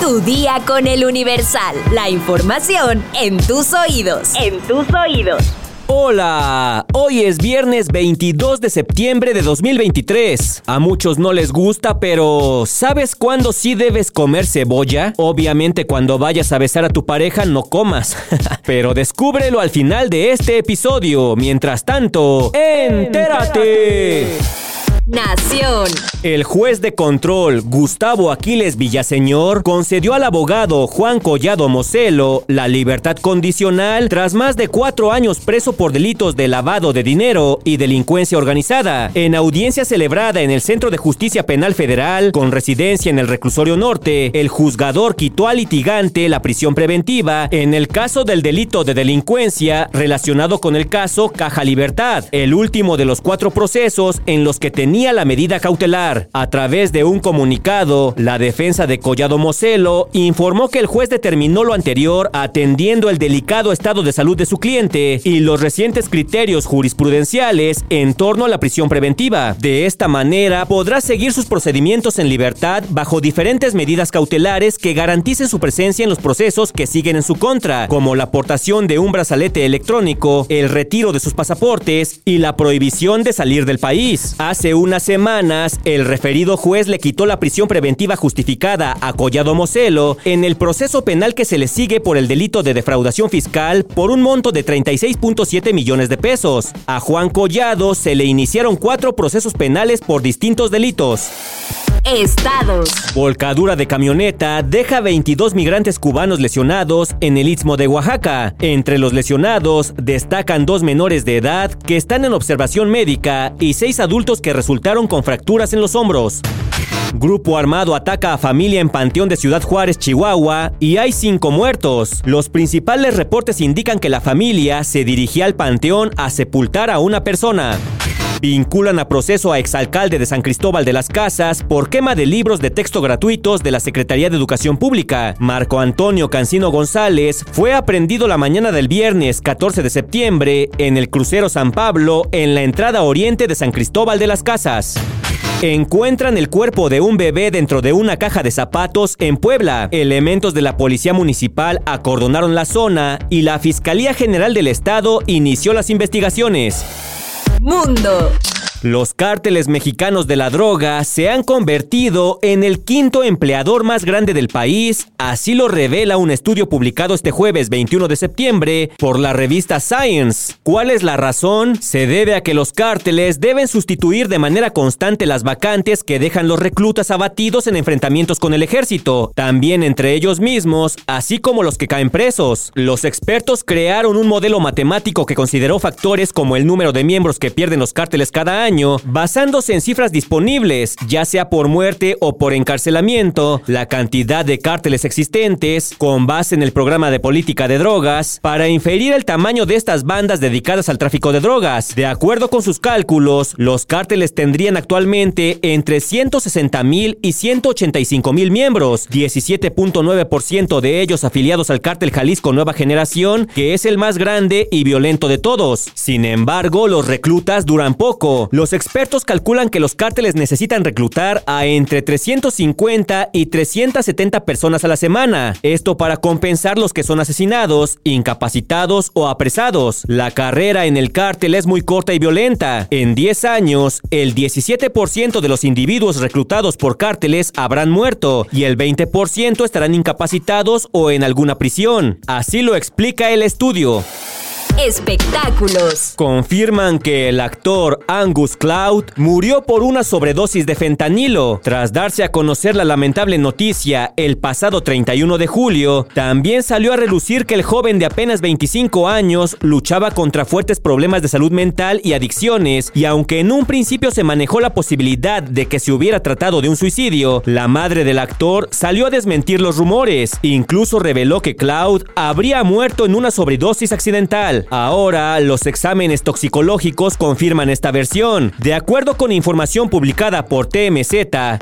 Tu día con el Universal. La información en tus oídos. En tus oídos. Hola, hoy es viernes 22 de septiembre de 2023. A muchos no les gusta, pero ¿sabes cuándo sí debes comer cebolla? Obviamente cuando vayas a besar a tu pareja no comas, pero descúbrelo al final de este episodio. Mientras tanto, entérate. Nación. El juez de control Gustavo Aquiles Villaseñor concedió al abogado Juan Collado Moselo la libertad condicional tras más de cuatro años preso por delitos de lavado de dinero y delincuencia organizada. En audiencia celebrada en el Centro de Justicia Penal Federal, con residencia en el reclusorio norte, el juzgador quitó al litigante la prisión preventiva en el caso del delito de delincuencia relacionado con el caso Caja Libertad, el último de los cuatro procesos en los que tenía la medida cautelar. A través de un comunicado, la defensa de Collado Moselo informó que el juez determinó lo anterior atendiendo el delicado estado de salud de su cliente y los recientes criterios jurisprudenciales en torno a la prisión preventiva. De esta manera, podrá seguir sus procedimientos en libertad bajo diferentes medidas cautelares que garanticen su presencia en los procesos que siguen en su contra, como la aportación de un brazalete electrónico, el retiro de sus pasaportes y la prohibición de salir del país. Hace un unas semanas, el referido juez le quitó la prisión preventiva justificada a Collado Moselo en el proceso penal que se le sigue por el delito de defraudación fiscal por un monto de 36.7 millones de pesos. A Juan Collado se le iniciaron cuatro procesos penales por distintos delitos. Estados. Volcadura de camioneta deja 22 migrantes cubanos lesionados en el istmo de Oaxaca. Entre los lesionados destacan dos menores de edad que están en observación médica y seis adultos que resultaron con fracturas en los hombros. Grupo armado ataca a familia en Panteón de Ciudad Juárez, Chihuahua, y hay cinco muertos. Los principales reportes indican que la familia se dirigía al panteón a sepultar a una persona. Vinculan a proceso a exalcalde de San Cristóbal de las Casas por quema de libros de texto gratuitos de la Secretaría de Educación Pública. Marco Antonio Cancino González fue aprendido la mañana del viernes 14 de septiembre en el crucero San Pablo en la entrada oriente de San Cristóbal de las Casas. Encuentran el cuerpo de un bebé dentro de una caja de zapatos en Puebla. Elementos de la Policía Municipal acordonaron la zona y la Fiscalía General del Estado inició las investigaciones. Mundo. Los cárteles mexicanos de la droga se han convertido en el quinto empleador más grande del país, así lo revela un estudio publicado este jueves 21 de septiembre por la revista Science. ¿Cuál es la razón? Se debe a que los cárteles deben sustituir de manera constante las vacantes que dejan los reclutas abatidos en enfrentamientos con el ejército, también entre ellos mismos, así como los que caen presos. Los expertos crearon un modelo matemático que consideró factores como el número de miembros que pierden los cárteles cada año, basándose en cifras disponibles, ya sea por muerte o por encarcelamiento, la cantidad de cárteles existentes, con base en el programa de política de drogas, para inferir el tamaño de estas bandas dedicadas al tráfico de drogas. De acuerdo con sus cálculos, los cárteles tendrían actualmente entre 160 mil y 185 mil miembros, 17.9% de ellos afiliados al cártel Jalisco Nueva Generación, que es el más grande y violento de todos. Sin embargo, los reclutas duran poco. Expertos calculan que los cárteles necesitan reclutar a entre 350 y 370 personas a la semana. Esto para compensar los que son asesinados, incapacitados o apresados. La carrera en el cártel es muy corta y violenta. En 10 años, el 17% de los individuos reclutados por cárteles habrán muerto y el 20% estarán incapacitados o en alguna prisión. Así lo explica el estudio. Espectáculos. Confirman que el actor Angus Cloud murió por una sobredosis de fentanilo. Tras darse a conocer la lamentable noticia el pasado 31 de julio, también salió a relucir que el joven de apenas 25 años luchaba contra fuertes problemas de salud mental y adicciones, y aunque en un principio se manejó la posibilidad de que se hubiera tratado de un suicidio, la madre del actor salió a desmentir los rumores. Incluso reveló que Cloud habría muerto en una sobredosis accidental. Ahora, los exámenes toxicológicos confirman esta versión. De acuerdo con información publicada por TMZ,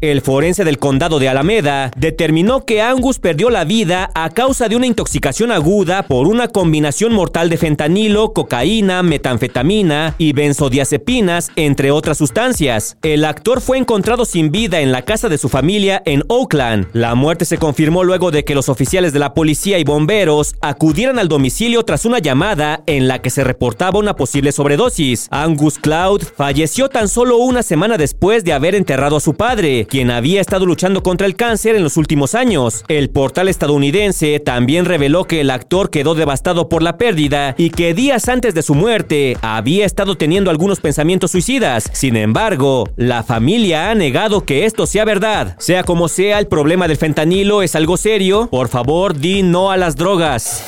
el forense del condado de Alameda determinó que Angus perdió la vida a causa de una intoxicación aguda por una combinación mortal de fentanilo, cocaína, metanfetamina y benzodiazepinas, entre otras sustancias. El actor fue encontrado sin vida en la casa de su familia en Oakland. La muerte se confirmó luego de que los oficiales de la policía y bomberos acudieran al domicilio tras una llamada en la que se reportaba una posible sobredosis. Angus Cloud falleció tan solo una semana después de haber enterrado a su padre, quien había estado luchando contra el cáncer en los últimos años. El portal estadounidense también reveló que el actor quedó devastado por la pérdida y que días antes de su muerte había estado teniendo algunos pensamientos suicidas. Sin embargo, la familia ha negado que esto sea verdad. Sea como sea, el problema del fentanilo es algo serio. Por favor, di no a las drogas.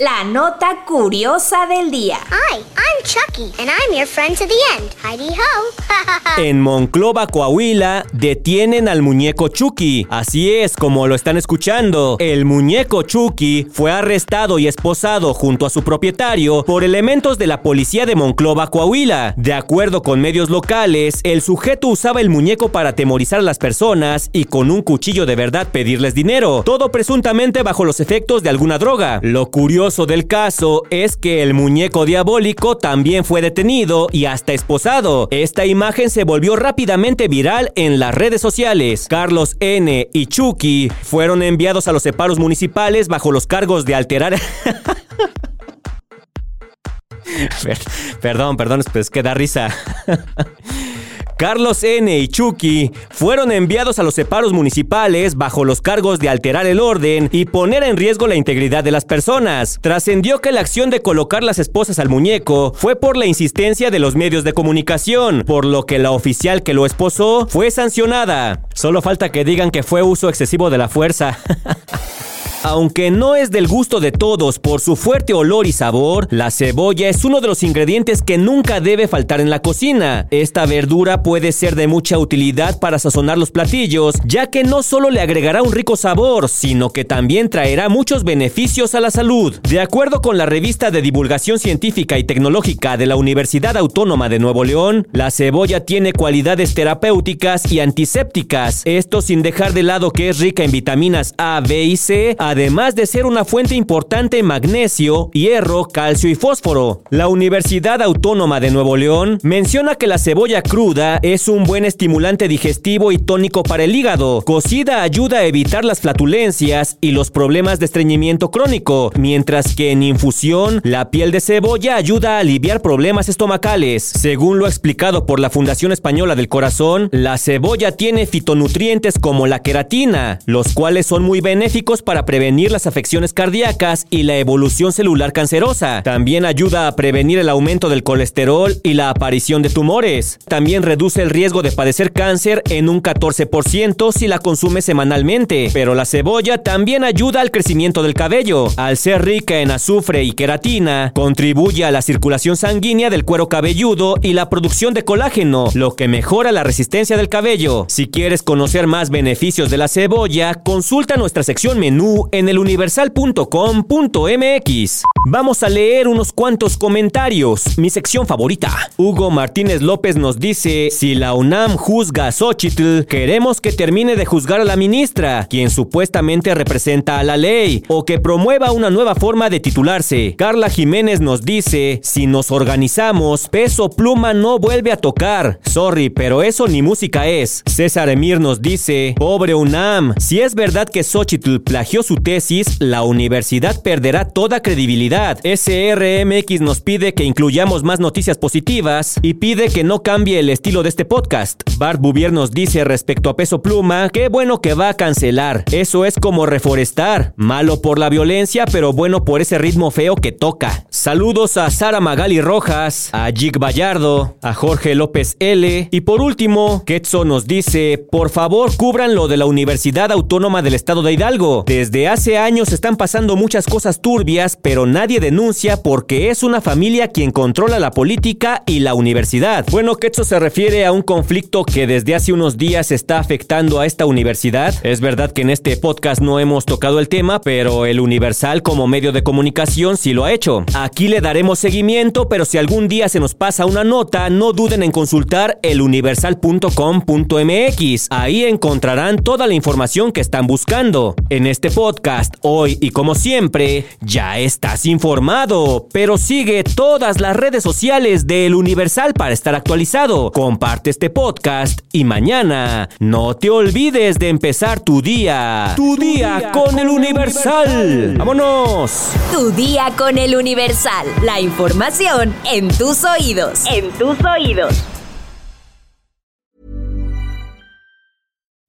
La nota curiosa del día. Hi, I'm Chucky, and I'm your friend to the end. Heidi ho. En Monclova, Coahuila, detienen al muñeco Chucky. Así es como lo están escuchando. El muñeco Chucky fue arrestado y esposado junto a su propietario por elementos de la policía de Monclova, Coahuila. De acuerdo con medios locales, el sujeto usaba el muñeco para atemorizar a las personas y con un cuchillo de verdad pedirles dinero. Todo presuntamente bajo los efectos de alguna droga. Lo curioso del caso es que el muñeco diabólico también fue detenido y hasta esposado. Esta imagen se volvió rápidamente viral en las redes sociales. Carlos N. y Chucky fueron enviados a los separos municipales bajo los cargos de alterar... perdón, perdón, es que da risa. Carlos N. y Chucky fueron enviados a los separos municipales bajo los cargos de alterar el orden y poner en riesgo la integridad de las personas. Trascendió que la acción de colocar las esposas al muñeco fue por la insistencia de los medios de comunicación, por lo que la oficial que lo esposó fue sancionada. Solo falta que digan que fue uso excesivo de la fuerza. Aunque no es del gusto de todos por su fuerte olor y sabor, la cebolla es uno de los ingredientes que nunca debe faltar en la cocina. Esta verdura puede ser de mucha utilidad para sazonar los platillos, ya que no solo le agregará un rico sabor, sino que también traerá muchos beneficios a la salud. De acuerdo con la revista de divulgación científica y tecnológica de la Universidad Autónoma de Nuevo León, la cebolla tiene cualidades terapéuticas y antisépticas, esto sin dejar de lado que es rica en vitaminas A, B y C, además de ser una fuente importante en magnesio, hierro, calcio y fósforo. La Universidad Autónoma de Nuevo León menciona que la cebolla cruda es un buen estimulante digestivo y tónico para el hígado. Cocida ayuda a evitar las flatulencias y los problemas de estreñimiento crónico, mientras que en infusión la piel de cebolla ayuda a aliviar problemas estomacales. Según lo explicado por la Fundación Española del Corazón, la cebolla tiene fitonutrientes como la queratina, los cuales son muy benéficos para prevenir prevenir las afecciones cardíacas y la evolución celular cancerosa. También ayuda a prevenir el aumento del colesterol y la aparición de tumores. También reduce el riesgo de padecer cáncer en un 14% si la consume semanalmente. Pero la cebolla también ayuda al crecimiento del cabello. Al ser rica en azufre y queratina, contribuye a la circulación sanguínea del cuero cabelludo y la producción de colágeno, lo que mejora la resistencia del cabello. Si quieres conocer más beneficios de la cebolla, consulta nuestra sección menú en eluniversal.com.mx. Vamos a leer unos cuantos comentarios. Mi sección favorita. Hugo Martínez López nos dice, si la UNAM juzga a Xochitl, queremos que termine de juzgar a la ministra, quien supuestamente representa a la ley, o que promueva una nueva forma de titularse. Carla Jiménez nos dice, si nos organizamos, Peso Pluma no vuelve a tocar. Sorry, pero eso ni música es. César Emir nos dice, pobre UNAM, si es verdad que Xochitl plagió su tesis, la universidad perderá toda credibilidad. SRMX nos pide que incluyamos más noticias positivas y pide que no cambie el estilo de este podcast. Bart Bouvier nos dice respecto a Peso Pluma, qué bueno que va a cancelar. Eso es como reforestar. Malo por la violencia, pero bueno por ese ritmo feo que toca. Saludos a Sara Magali Rojas, a Jig Vallardo, a Jorge López L. Y por último, Quetzo nos dice, por favor cubran lo de la Universidad Autónoma del Estado de Hidalgo. Desde Hace años están pasando muchas cosas turbias, pero nadie denuncia porque es una familia quien controla la política y la universidad. Bueno, que esto se refiere a un conflicto que desde hace unos días está afectando a esta universidad. Es verdad que en este podcast no hemos tocado el tema, pero el Universal como medio de comunicación sí lo ha hecho. Aquí le daremos seguimiento, pero si algún día se nos pasa una nota, no duden en consultar eluniversal.com.mx. Ahí encontrarán toda la información que están buscando. En este podcast, hoy y como siempre, ya estás informado, pero sigue todas las redes sociales de El Universal para estar actualizado. Comparte este podcast y mañana no te olvides de empezar tu día. Tu, día, con, El Universal. ¡Vámonos! Tu día con El Universal. La información en tus oídos. En tus oídos.